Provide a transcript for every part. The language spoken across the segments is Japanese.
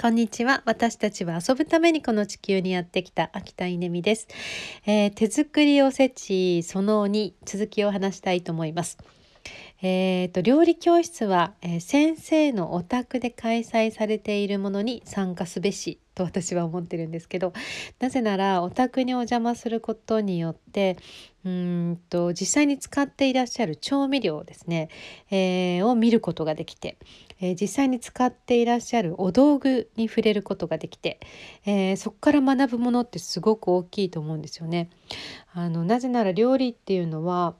こんにちは。私たちは遊ぶためにこの地球にやってきた秋田稲美です、えー、手作りおせちその2続きを話したいと思います。えーと、料理教室は、えー、先生のお宅で開催されているものに参加すべしと私は思ってるんですけどなぜならお宅にお邪魔することによってうんと実際に使っていらっしゃる調味料ですね、えー、を見ることができて、えー、実際に使っていらっしゃるお道具に触れることができて、えー、そこから学ぶものってすごく大きいと思うんですよね。あのなぜなら料理っていうのは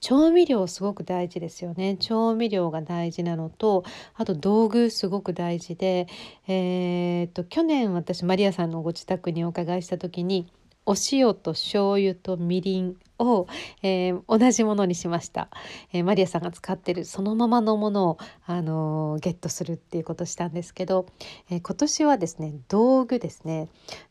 調味料すごく大事ですよね調味料が大事なのとあと道具すごく大事でえー、っと去年私マリアさんのご自宅にお伺いした時にお塩と醤油とみりんを、えー、同じものにしました、えー、マリアさんが使ってるそのままのものを、あのー、ゲットするっていうことしたんですけど、え今年はですね道具ですね。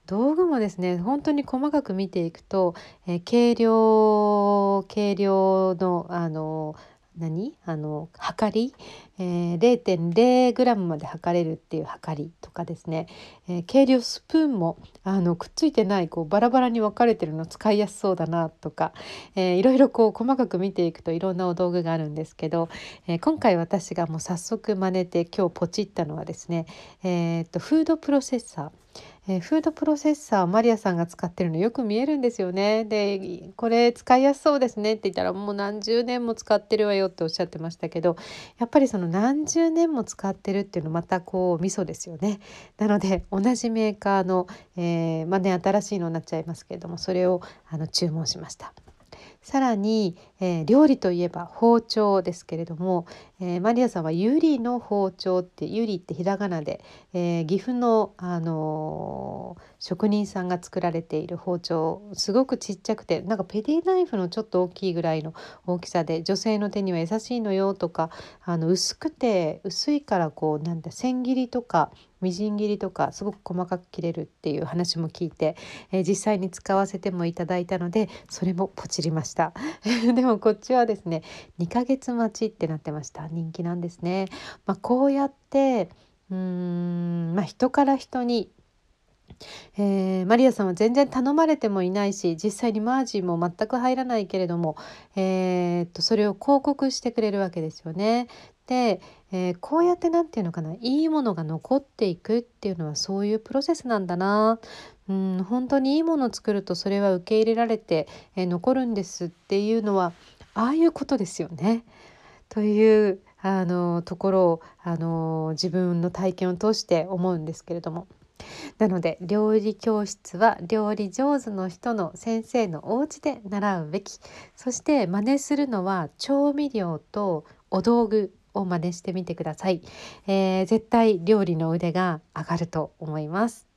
道具もですね本当に細かく見ていくと、え計量計量のあの何？あの測り、えー、0 0ムまで測れるっていう測りとかですね、えー、計量スプーンもあのくっついてないこうバラバラに分かれてるの使いやすそうだなとか、えー、いろいろこう細かく見ていくといろんなお道具があるんですけど、えー、今回私がもう早速真似て今日ポチったのはですね、えー、っとフードプロセッサー。えー、フードプロセッサーマリアさんが使ってるのよく見えるんですよね。でこれ使いやすそうですねって言ったらもう何十年も使ってるわよっておっしゃってましたけどやっぱりその何十年も使ってるっていうのまたこう味噌ですよね。なので同じメーカーの、えー、まあね新しいのになっちゃいますけれどもそれをあの注文しました。さらに、えー、料理といえば包丁ですけれども、えー、マリアさんはユリの包丁ってユリってひらがなで、えー、岐阜の、あの職人さんが作られている包丁すごくちっちゃくてなんかペディナイフのちょっと大きいぐらいの大きさで女性の手には優しいのよとかあの薄くて薄いからこうなんだ千切りとかみじん切りとかすごく細かく切れるっていう話も聞いて、えー、実際に使わせてもいただいたのでそれもポチりました。でもこっちはですね2ヶ月待ちってなってました。人気なんですね、まあ、こうやってうーんまあ人から人にえー、マリアさんは全然頼まれてもいないし実際にマージンも全く入らないけれども、えー、っとそれを広告してくれるわけですよね。で、えー、こうやって何て言うのかないいものが残っていくっていうのはそういうプロセスなんだな。うん、本当にいいものを作るとそれは受け入れられて、え残るんですっていうのはああいうことですよね。というあのところをあの自分の体験を通して思うんですけれども。なので料理教室は料理上手の人の先生のお家で習うべき。そして真似するのは調味料とお道具を真似してみてください、えー、絶対料理の腕が上がると思います。